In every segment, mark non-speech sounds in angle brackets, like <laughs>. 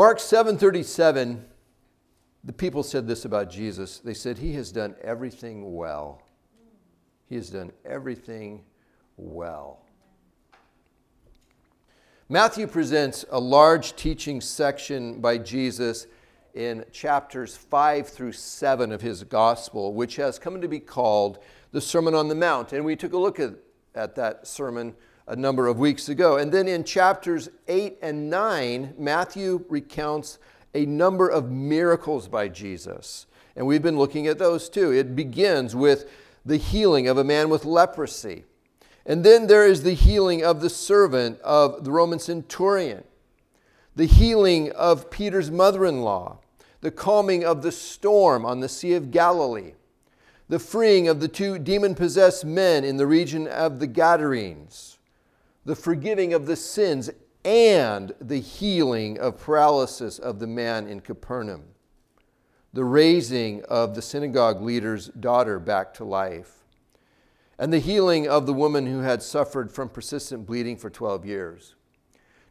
Mark 7:37 the people said this about Jesus. They said he has done everything well. He has done everything well. Matthew presents a large teaching section by Jesus in chapters 5 through 7 of his gospel, which has come to be called the Sermon on the Mount. And we took a look at, at that sermon a number of weeks ago. And then in chapters 8 and 9, Matthew recounts a number of miracles by Jesus. And we've been looking at those too. It begins with the healing of a man with leprosy. And then there is the healing of the servant of the Roman centurion, the healing of Peter's mother in law, the calming of the storm on the Sea of Galilee, the freeing of the two demon possessed men in the region of the Gadarenes, the forgiving of the sins, and the healing of paralysis of the man in Capernaum, the raising of the synagogue leader's daughter back to life and the healing of the woman who had suffered from persistent bleeding for 12 years.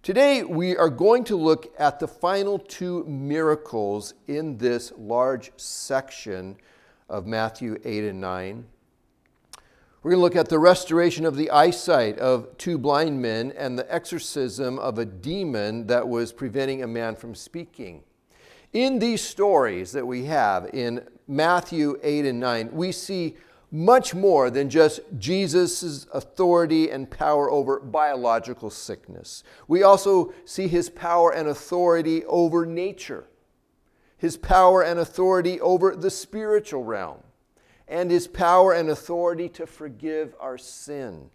Today, we are going to look at the final two miracles in this large section of Matthew 8 and 9. We're going to look at the restoration of the eyesight of two blind men and the exorcism of a demon that was preventing a man from speaking. In these stories that we have in Matthew 8 and 9, we see much more than just Jesus' authority and power over biological sickness. We also see his power and authority over nature, his power and authority over the spiritual realm, and his power and authority to forgive our sin.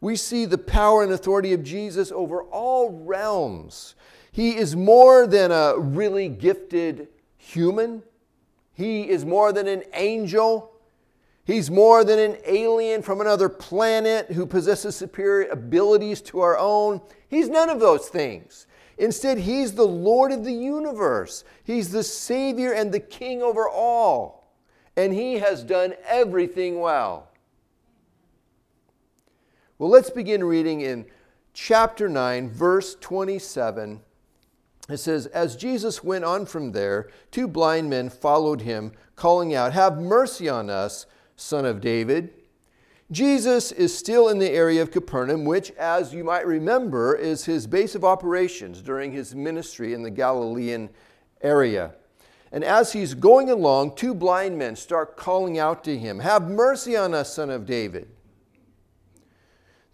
We see the power and authority of Jesus over all realms. He is more than a really gifted human. He is more than an angel. He's more than an alien from another planet who possesses superior abilities to our own. He's none of those things. Instead, He's the Lord of the universe. He's the Savior and the King over all. And He has done everything well. Well, let's begin reading in chapter 9, verse 27. It says, As Jesus went on from there, two blind men followed him, calling out, Have mercy on us son of David. Jesus is still in the area of Capernaum, which, as you might remember, is his base of operations during his ministry in the Galilean area. And as he's going along, two blind men start calling out to him, Have mercy on us, son of David.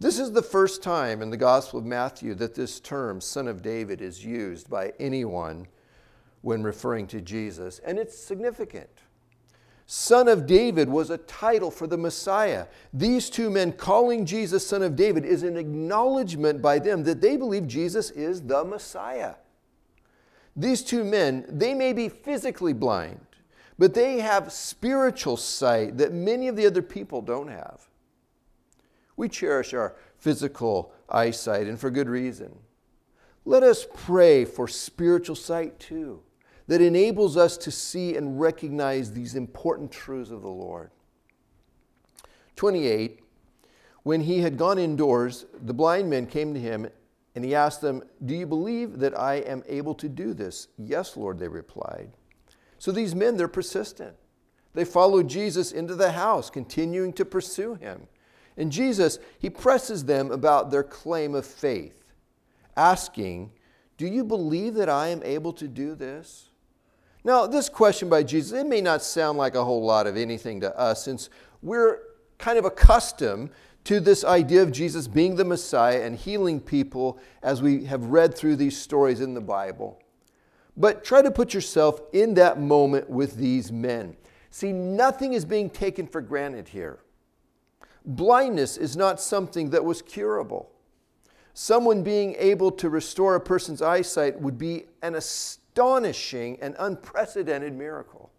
This is the first time in the Gospel of Matthew that this term, son of David, is used by anyone when referring to Jesus, and it's significant. Son of David was a title for the Messiah. These two men calling Jesus Son of David is an acknowledgement by them that they believe Jesus is the Messiah. These two men, they may be physically blind, but they have spiritual sight that many of the other people don't have. We cherish our physical eyesight, and for good reason. Let us pray for spiritual sight too that enables us to see and recognize these important truths of the Lord. 28, when he had gone indoors, the blind men came to him and he asked them, Do you believe that I am able to do this? Yes, Lord, they replied. So these men, they're persistent. They follow Jesus into the house, continuing to pursue him. And Jesus, he presses them about their claim of faith, asking, Do you believe that I am able to do this? Now, this question by Jesus, it may not sound like a whole lot of anything to us since we're kind of accustomed to this idea of Jesus being the Messiah and healing people as we have read through these stories in the Bible. But try to put yourself in that moment with these men. See, nothing is being taken for granted here. Blindness is not something that was curable. Someone being able to restore a person's eyesight would be an astonishing and unprecedented miracle.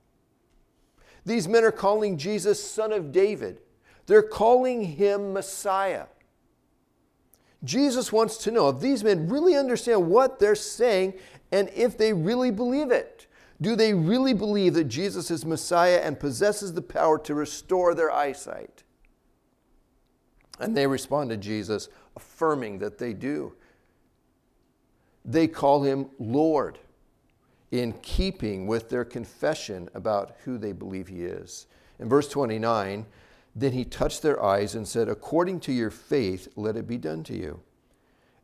These men are calling Jesus Son of David, they're calling him Messiah. Jesus wants to know if these men really understand what they're saying and if they really believe it. Do they really believe that Jesus is Messiah and possesses the power to restore their eyesight? And they respond to Jesus, affirming that they do. they call him Lord, in keeping with their confession about who they believe he is. In verse 29, then he touched their eyes and said, According to your faith, let it be done to you.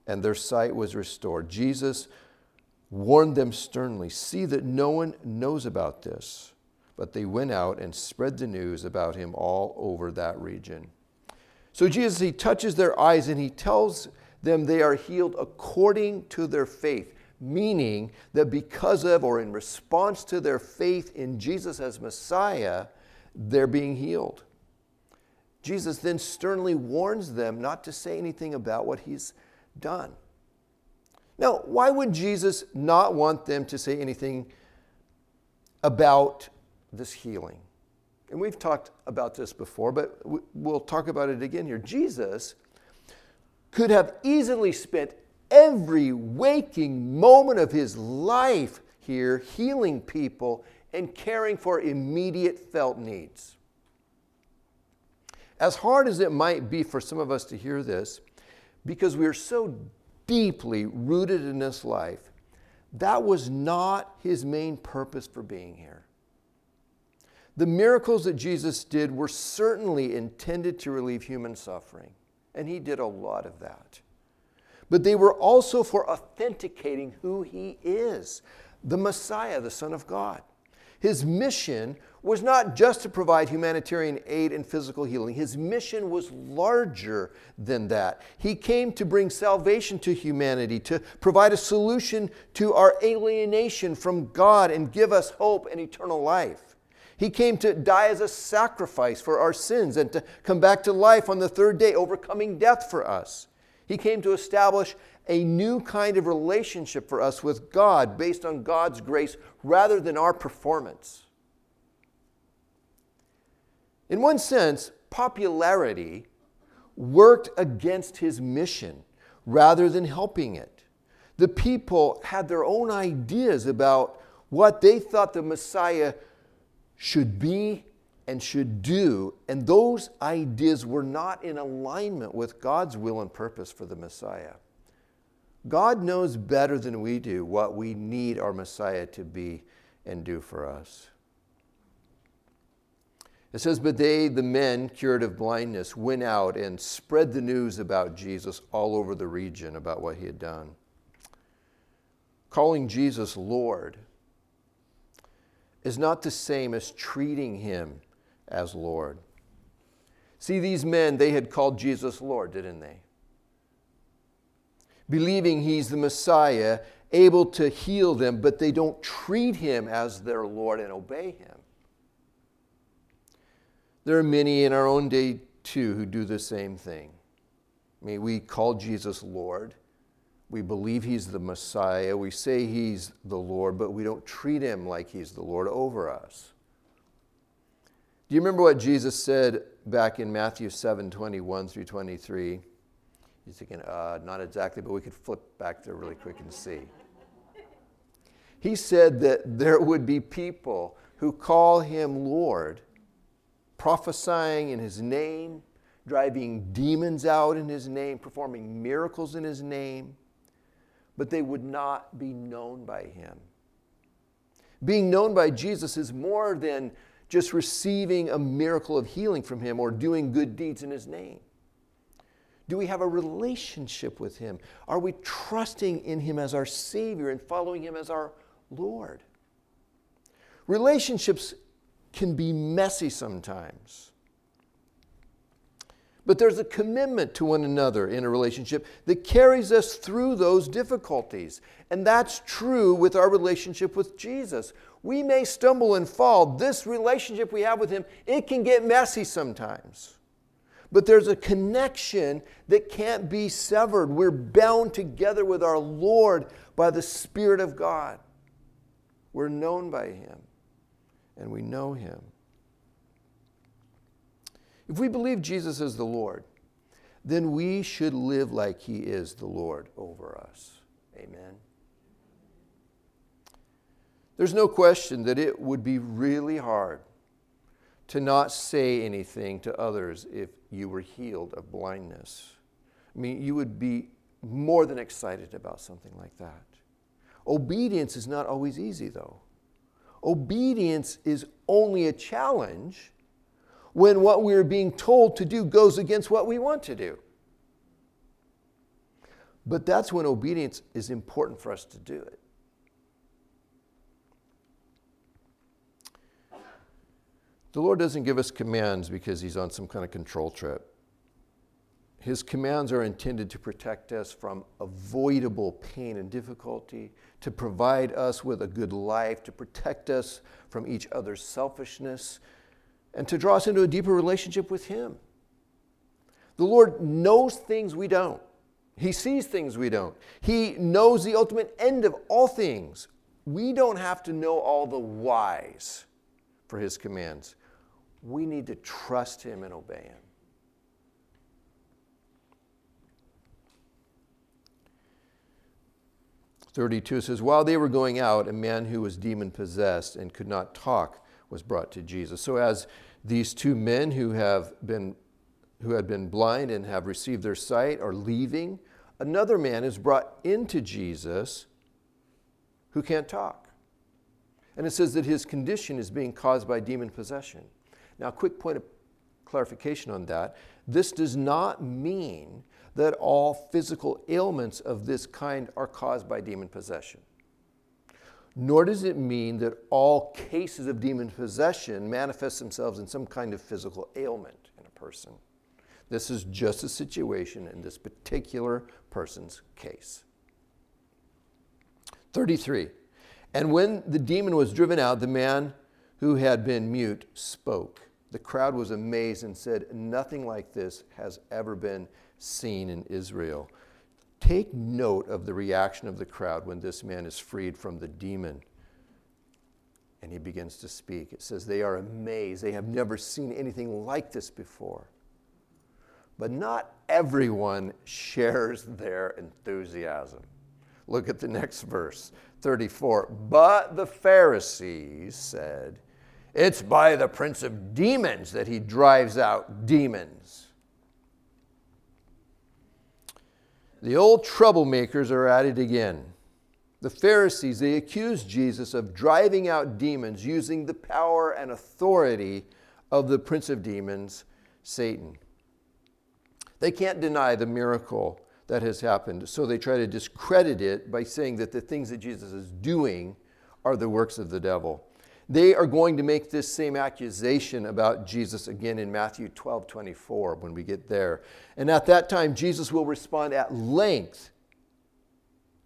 And their sight was restored. Jesus warned them sternly See that no one knows about this. But they went out and spread the news about him all over that region. So Jesus, he touches their eyes and he tells them they are healed according to their faith, meaning that because of or in response to their faith in Jesus as Messiah, they're being healed. Jesus then sternly warns them not to say anything about what he's done. Now, why would Jesus not want them to say anything about this healing? And we've talked about this before, but we'll talk about it again here. Jesus could have easily spent every waking moment of his life here healing people and caring for immediate felt needs. As hard as it might be for some of us to hear this, because we are so deeply rooted in this life, that was not his main purpose for being here. The miracles that Jesus did were certainly intended to relieve human suffering and he did a lot of that. But they were also for authenticating who he is the Messiah, the Son of God. His mission was not just to provide humanitarian aid and physical healing. His mission was larger than that. He came to bring salvation to humanity, to provide a solution to our alienation from God and give us hope and eternal life. He came to die as a sacrifice for our sins and to come back to life on the third day, overcoming death for us. He came to establish a new kind of relationship for us with God based on God's grace rather than our performance. In one sense, popularity worked against his mission rather than helping it. The people had their own ideas about what they thought the Messiah should be and should do, and those ideas were not in alignment with God's will and purpose for the Messiah. God knows better than we do what we need our Messiah to be and do for us. It says, But they, the men cured of blindness, went out and spread the news about Jesus all over the region about what he had done. Calling Jesus Lord is not the same as treating him as Lord. See, these men, they had called Jesus Lord, didn't they? Believing he's the Messiah, able to heal them, but they don't treat him as their Lord and obey him. There are many in our own day, too, who do the same thing. I mean, we call Jesus Lord, we believe he's the Messiah. We say he's the Lord, but we don't treat him like he's the Lord over us. Do you remember what Jesus said back in Matthew 7 21 through 23? You're thinking, uh, not exactly, but we could flip back there really quick and see. He said that there would be people who call him Lord, prophesying in his name, driving demons out in his name, performing miracles in his name but they would not be known by him. Being known by Jesus is more than just receiving a miracle of healing from him or doing good deeds in his name. Do we have a relationship with him? Are we trusting in him as our Savior and following him as our Lord? Relationships can be messy sometimes. But there's a commitment to one another in a relationship that carries us through those difficulties. And that's true with our relationship with Jesus. We may stumble and fall. This relationship we have with Him, it can get messy sometimes. But there's a connection that can't be severed. We're bound together with our Lord by the Spirit of God. We're known by Him, and we know Him. If we believe Jesus is the Lord, then we should live like he is the Lord over us. Amen. There's no question that it would be really hard to not say anything to others if you were healed of blindness. I mean, you would be more than excited about something like that. Obedience is not always easy, though. Obedience is only a challenge when what we're being told to do goes against what we want to do. But that's when obedience is important for us to do it. The Lord doesn't give us commands because He's on some kind of control trip. His commands are intended to protect us from avoidable pain and difficulty, to provide us with a good life, to protect us from each other's selfishness, and to draw us into a deeper relationship with Him. The Lord knows things we don't. He sees things we don't. He knows the ultimate end of all things. We don't have to know all the whys for His commands. We need to trust Him and obey Him. 32 says, While they were going out, a man who was demon possessed and could not talk was brought to Jesus. So, as these two men who have been who had been blind and have received their sight are leaving, another man is brought into Jesus who can't talk. And it says that his condition is being caused by demon possession. Now, quick point of clarification on that. This does not mean that all physical ailments of this kind are caused by demon possession. Nor does it mean that all cases of demon possession manifest themselves in some kind of physical ailment in a person. This is just a situation in this particular person's case. 33. And when the demon was driven out, the man who had been mute spoke. The crowd was amazed and said, Nothing like this has ever been seen in Israel. Take note of the reaction of the crowd when this man is freed from the demon and he begins to speak. It says they are amazed. They have never seen anything like this before. But not everyone shares their enthusiasm. Look at the next verse, 34. But the Pharisees said, It's by the prince of demons that he drives out demons. The old troublemakers are at it again. The Pharisees, they accused Jesus of driving out demons using the power and authority of the prince of demons, Satan. They can't deny the miracle that has happened, so they try to discredit it by saying that the things that Jesus is doing are the works of the devil. They are going to make this same accusation about Jesus again in Matthew 12 24 when we get there. And at that time, Jesus will respond at length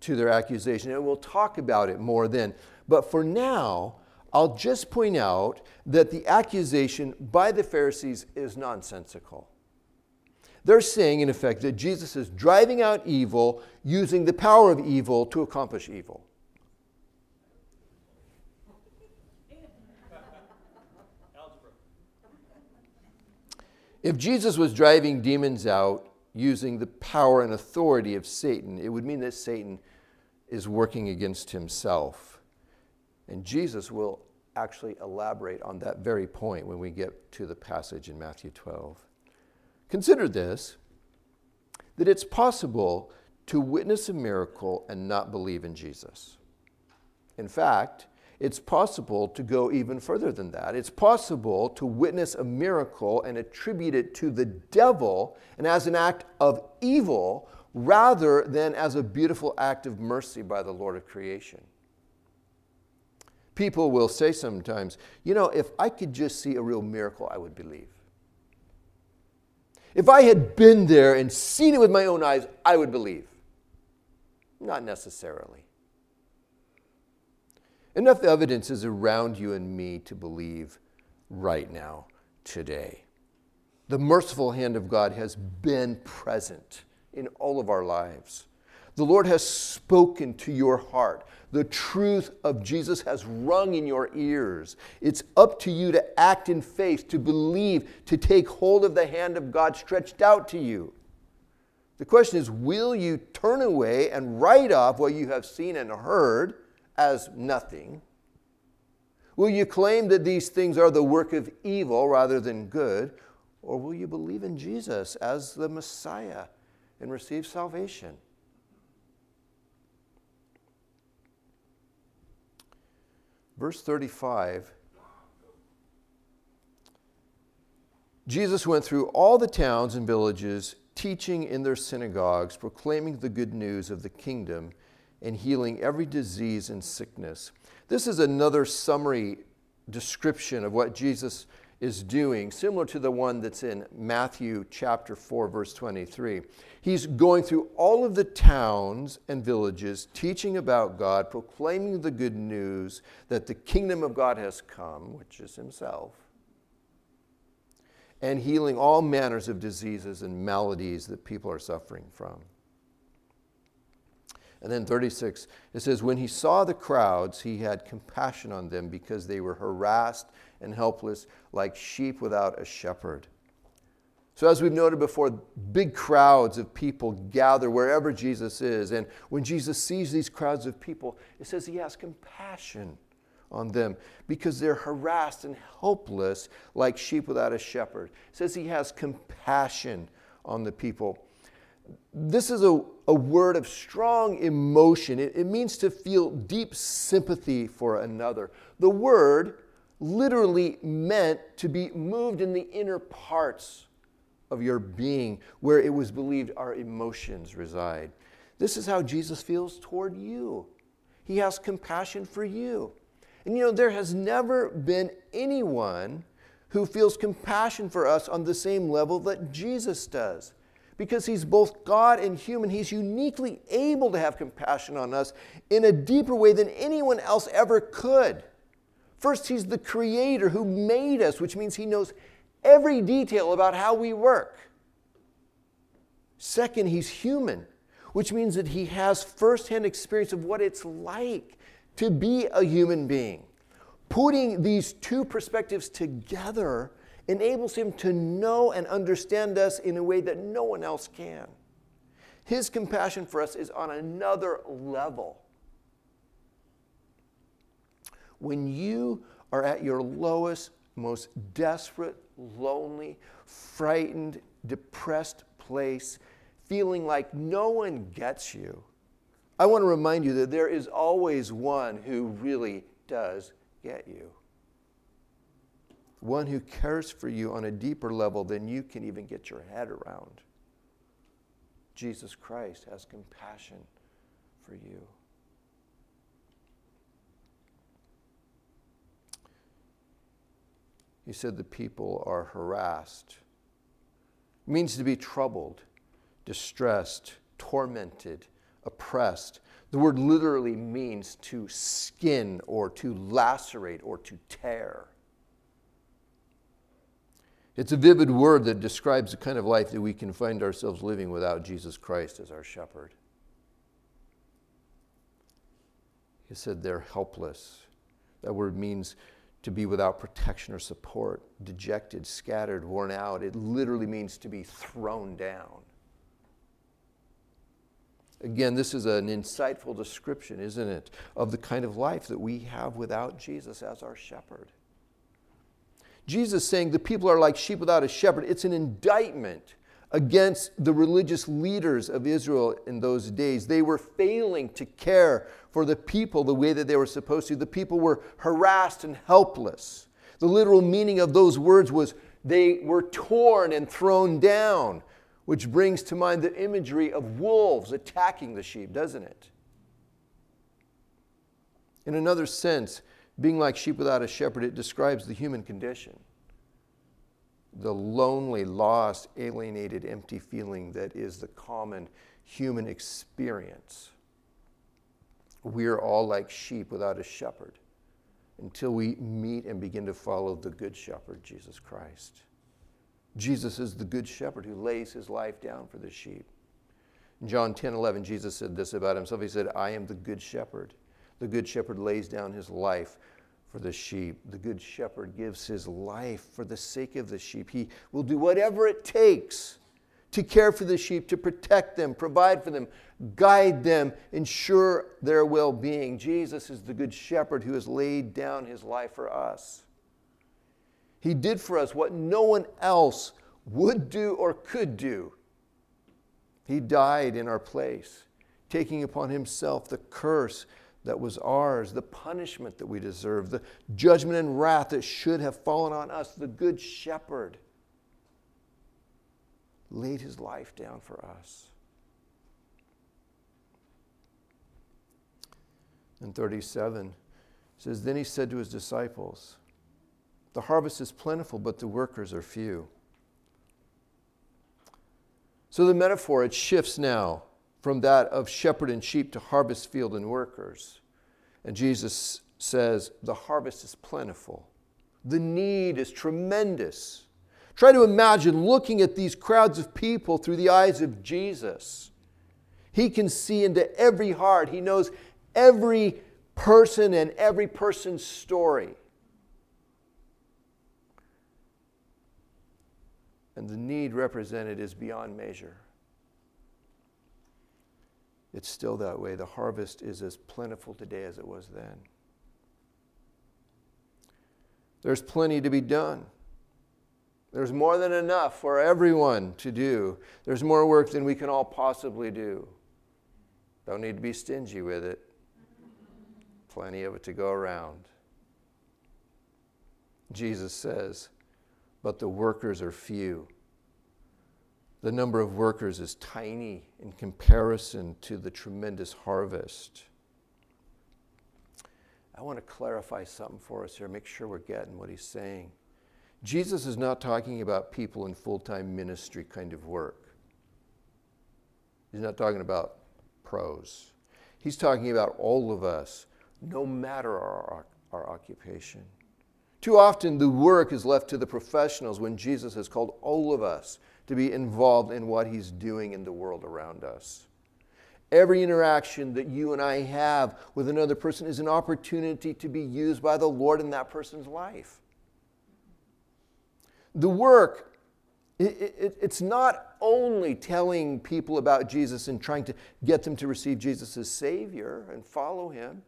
to their accusation, and we'll talk about it more then. But for now, I'll just point out that the accusation by the Pharisees is nonsensical. They're saying, in effect, that Jesus is driving out evil using the power of evil to accomplish evil. If Jesus was driving demons out using the power and authority of Satan, it would mean that Satan is working against himself. And Jesus will actually elaborate on that very point when we get to the passage in Matthew 12. Consider this that it's possible to witness a miracle and not believe in Jesus. In fact, it's possible to go even further than that. It's possible to witness a miracle and attribute it to the devil and as an act of evil rather than as a beautiful act of mercy by the Lord of creation. People will say sometimes, you know, if I could just see a real miracle, I would believe. If I had been there and seen it with my own eyes, I would believe. Not necessarily. Enough evidence is around you and me to believe right now, today. The merciful hand of God has been present in all of our lives. The Lord has spoken to your heart. The truth of Jesus has rung in your ears. It's up to you to act in faith, to believe, to take hold of the hand of God stretched out to you. The question is will you turn away and write off what you have seen and heard? As nothing? Will you claim that these things are the work of evil rather than good? Or will you believe in Jesus as the Messiah and receive salvation? verse 35. Jesus went through all the towns and villages, teaching in their synagogues, proclaiming the good news of the kingdom, and healing every disease and sickness. This is another summary description of what Jesus is doing, similar to the one that's in Matthew chapter 4, verse 23. He's going through all of the towns and villages, teaching about God, proclaiming the good news that the kingdom of God has come, which is Himself, and healing all manners of diseases and maladies that people are suffering from. And then 36, it says, When he saw the crowds, he had compassion on them because they were harassed and helpless like sheep without a shepherd. So, as we've noted before, big crowds of people gather wherever Jesus is. And when Jesus sees these crowds of people, it says he has compassion on them because they're harassed and helpless like sheep without a shepherd. It says he has compassion on the people. This is a, a word of strong emotion. It, it means to feel deep sympathy for another. The word literally meant to be moved in the inner parts of your being, where it was believed our emotions reside. This is how Jesus feels toward you. He has compassion for you. And you know, there has never been anyone who feels compassion for us on the same level that Jesus does. Because he's both God and human, he's uniquely able to have compassion on us in a deeper way than anyone else ever could. First, he's the creator who made us, which means he knows every detail about how we work. Second, he's human, which means that he has firsthand experience of what it's like to be a human being. Putting these two perspectives together enables him to know and understand us in a way that no one else can. His compassion for us is on another level. When you are at your lowest, most desperate, lonely, frightened, depressed place, feeling like no one gets you, I want to remind you that there is always one who really does get you. One who cares for you on a deeper level than you can even get your head around. Jesus Christ has compassion for you. He said the people are harassed. It means to be troubled, distressed, tormented, oppressed. The word literally means to skin or to lacerate or to tear. It's a vivid word that describes the kind of life that we can find ourselves living without Jesus Christ as our shepherd. He said they're helpless. That word means to be without protection or support, dejected, scattered, worn out. It literally means to be thrown down. Again, this is an insightful description, isn't it, of the kind of life that we have without Jesus as our shepherd. Jesus saying the people are like sheep without a shepherd, it's an indictment against the religious leaders of Israel in those days. They were failing to care for the people the way that they were supposed to. The people were harassed and helpless. The literal meaning of those words was they were torn and thrown down, which brings to mind the imagery of wolves attacking the sheep, doesn't it? In another sense, being like sheep without a shepherd, it describes the human condition the lonely, lost, alienated, empty feeling that is the common human experience. We're all like sheep without a shepherd until we meet and begin to follow the Good Shepherd, Jesus Christ. Jesus is the Good Shepherd who lays his life down for the sheep. In John 10 11, Jesus said this about himself. He said, I am the Good Shepherd. The Good Shepherd lays down his life for the sheep. The good shepherd gives his life for the sake of the sheep. He will do whatever it takes to care for the sheep, to protect them, provide for them, guide them, ensure their well being. Jesus is the good shepherd who has laid down his life for us. He did for us what no one else would do or could do. He died in our place, taking upon himself the curse that was ours, the punishment that we deserved, the judgment and wrath that should have fallen on us, the good shepherd laid his life down for us. And 37 says, Then he said to his disciples, The harvest is plentiful, but the workers are few. So the metaphor, it shifts now from that of shepherd and sheep to harvest field and workers. And Jesus says, The harvest is plentiful, the need is tremendous. Try to imagine looking at these crowds of people through the eyes of Jesus. He can see into every heart, He knows every person and every person's story. And the need represented is beyond measure. It's still that way. The harvest is as plentiful today as it was then. There's plenty to be done. There's more than enough for everyone to do. There's more work than we can all possibly do. Don't need to be stingy with it. Plenty of it to go around. Jesus says, but the workers are few. The number of workers is tiny in comparison to the tremendous harvest. I want to clarify something for us here, make sure we're getting what he's saying. Jesus is not talking about people in full time ministry kind of work. He's not talking about pros. He's talking about all of us, no matter our, our occupation. Too often, the work is left to the professionals when Jesus has called all of us to be involved in what He's doing in the world around us. Every interaction that you and I have with another person is an opportunity to be used by the Lord in that person's life the work, it, it, it's not only telling people about Jesus and trying to get them to receive Jesus as Savior and follow Him.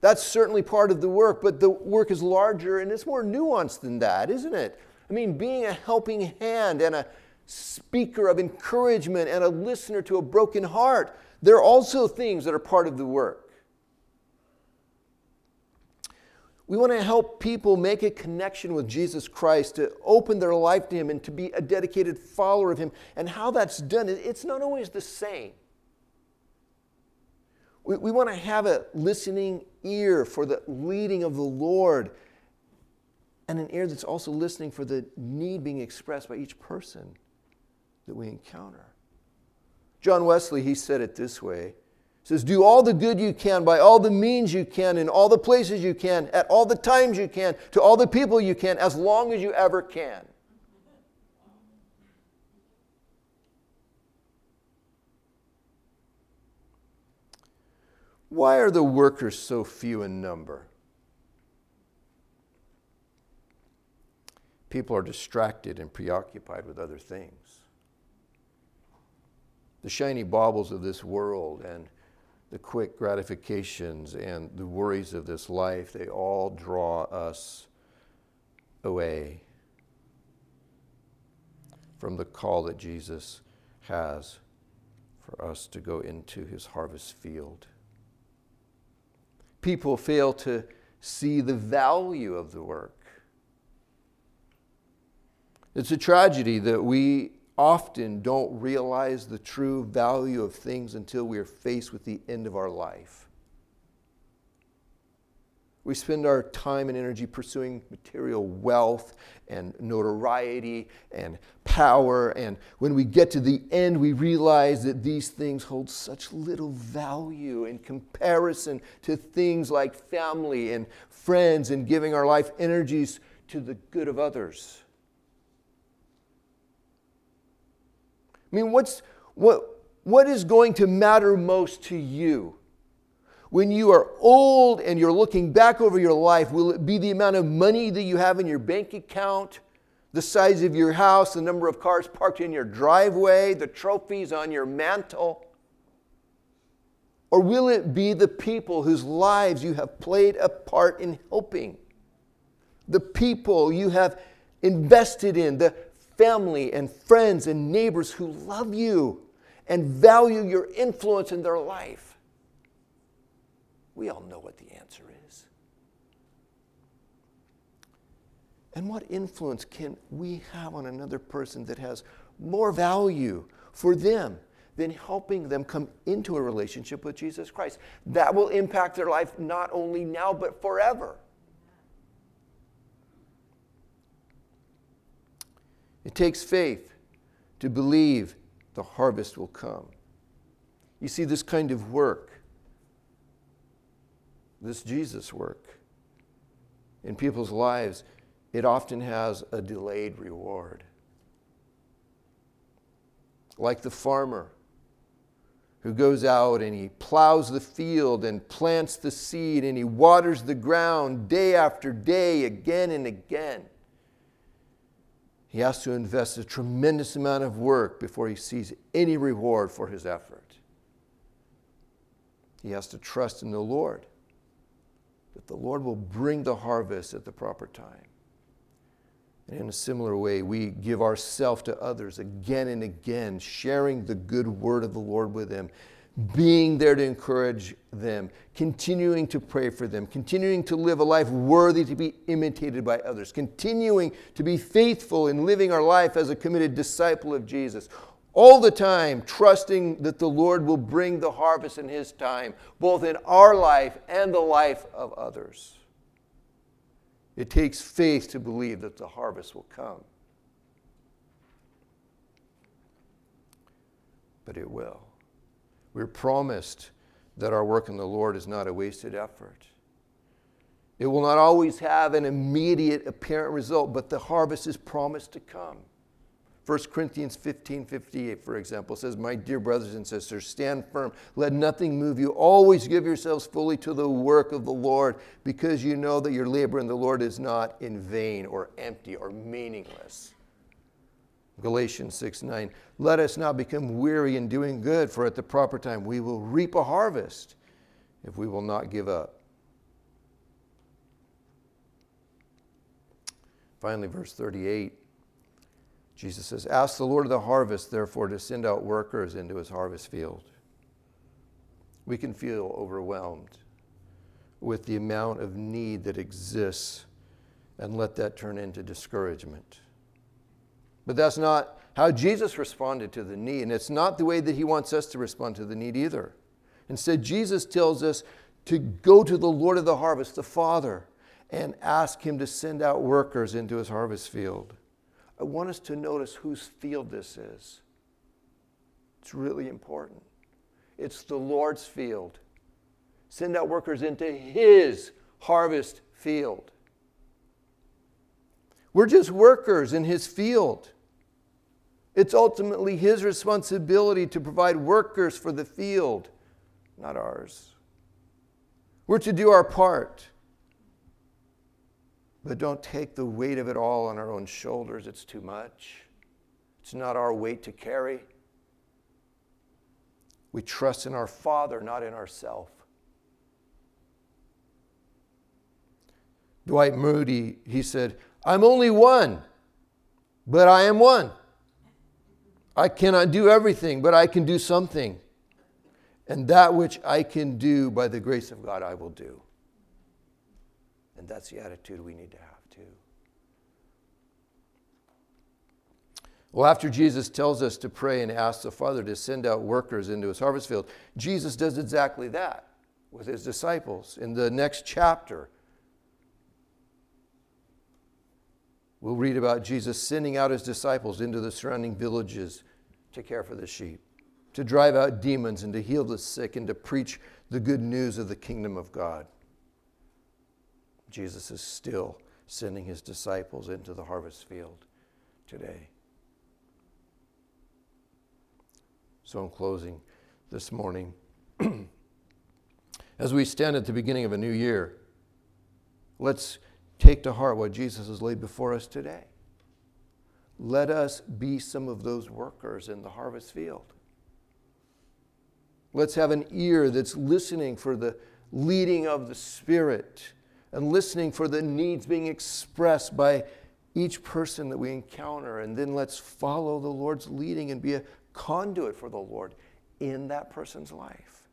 That's certainly part of the work, but the work is larger and it's more nuanced than that, isn't it? I mean, being a helping hand and a speaker of encouragement and a listener to a broken heart, they're also things that are part of the work. We want to help people make a connection with Jesus Christ, to open their life to Him, and to be a dedicated follower of Him. And how that's done, it's not always the same. We, we want to have a listening ear for the leading of the Lord, and an ear that's also listening for the need being expressed by each person that we encounter. John Wesley, he said it this way says, Do all the good you can by all the means you can, in all the places you can, at all the times you can, to all the people you can, as long as you ever can. Why are the workers so few in number? People are distracted and preoccupied with other things. The shiny baubles of this world and the quick gratifications and the worries of this life, they all draw us away from the call that Jesus has for us to go into his harvest field. People fail to see the value of the work. It's a tragedy that we often don't realize the true value of things until we are faced with the end of our life. We spend our time and energy pursuing material wealth and notoriety and power. And when we get to the end, we realize that these things hold such little value in comparison to things like family and friends and giving our life energies to the good of others. I mean, what's, what, what is going to matter most to you? When you are old and you're looking back over your life, will it be the amount of money that you have in your bank account, the size of your house, the number of cars parked in your driveway, the trophies on your mantle? Or will it be the people whose lives you have played a part in helping? The people you have invested in, the family and friends and neighbors who love you and value your influence in their life. We all know what the answer is. And what influence can we have on another person that has more value for them than helping them come into a relationship with Jesus Christ? That will impact their life not only now, but forever. It takes faith to believe the harvest will come. You see, this kind of work, this Jesus work in people's lives, it often has a delayed reward. Like the farmer who goes out and he plows the field and plants the seed and he waters the ground day after day, again and again. He has to invest a tremendous amount of work before he sees any reward for his effort. He has to trust in the Lord that the Lord will bring the harvest at the proper time. And in a similar way, we give ourselves to others again and again, sharing the good word of the Lord with them, being there to encourage them, continuing to pray for them, continuing to live a life worthy to be imitated by others, continuing to be faithful in living our life as a committed disciple of Jesus. All the time, trusting that the Lord will bring the harvest in His time, both in our life and the life of others. It takes faith to believe that the harvest will come. But it will. We're promised that our work in the Lord is not a wasted effort. It will not always have an immediate apparent result, but the harvest is promised to come. 1 Corinthians 15 58, for example, says, My dear brothers and sisters, stand firm. Let nothing move you. Always give yourselves fully to the work of the Lord, because you know that your labor in the Lord is not in vain or empty or meaningless. Galatians 6 9. Let us not become weary in doing good, for at the proper time we will reap a harvest if we will not give up. Finally, verse 38 Jesus says, Ask the Lord of the harvest, therefore, to send out workers into his harvest field. We can feel overwhelmed with the amount of need that exists and let that turn into discouragement. But that's not how Jesus responded to the need, and it's not the way that he wants us to respond to the need either. Instead, Jesus tells us to go to the Lord of the harvest, the Father, and ask him to send out workers into his harvest field. I want us to notice whose field this is. It's really important. It's the Lord's field. Send out workers into His harvest field. We're just workers in His field. It's ultimately His responsibility to provide workers for the field, not ours. We're to do our part. But don't take the weight of it all on our own shoulders. It's too much. It's not our weight to carry. We trust in our Father, not in ourselves. Dwight Moody, he said, I'm only one, but I am one. I cannot do everything, but I can do something. And that which I can do by the grace of God, I will do. And that's the attitude we need to have too. Well, after Jesus tells us to pray and ask the Father to send out workers into his harvest field, Jesus does exactly that with his disciples. In the next chapter, we'll read about Jesus sending out his disciples into the surrounding villages to care for the sheep, to drive out demons, and to heal the sick, and to preach the good news of the kingdom of God. Jesus is still sending his disciples into the harvest field today. So, in closing this morning, <clears throat> as we stand at the beginning of a new year, let's take to heart what Jesus has laid before us today. Let us be some of those workers in the harvest field. Let's have an ear that's listening for the leading of the Spirit and listening for the needs being expressed by each person that we encounter. And then let's follow the Lord's leading and be a conduit for the Lord in that person's life.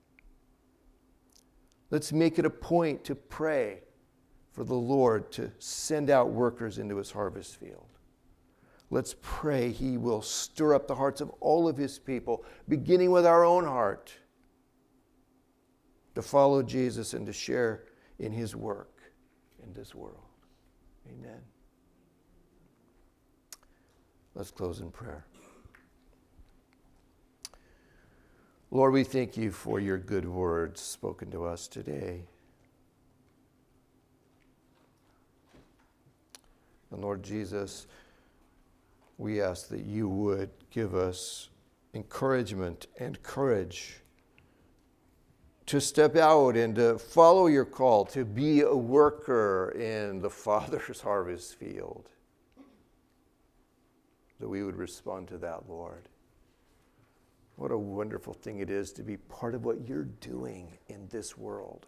Let's make it a point to pray for the Lord to send out workers into his harvest field. Let's pray he will stir up the hearts of all of his people, beginning with our own heart, to follow Jesus and to share in his work in this world. Amen. Let's close in prayer. Lord, we thank you for your good words spoken to us today. And Lord Jesus, we ask that you would give us encouragement and courage to step out and to follow your call to be a worker in the <laughs> Father's harvest field. That we would respond to that, Lord. What a wonderful thing it is to be part of what you're doing in this world.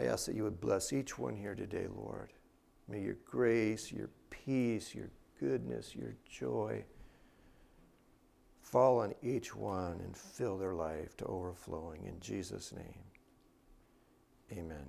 I ask that you would bless each one here today, Lord. May your grace, your peace, your goodness, your joy fall on each one and fill their life to overflowing. In Jesus' name, amen.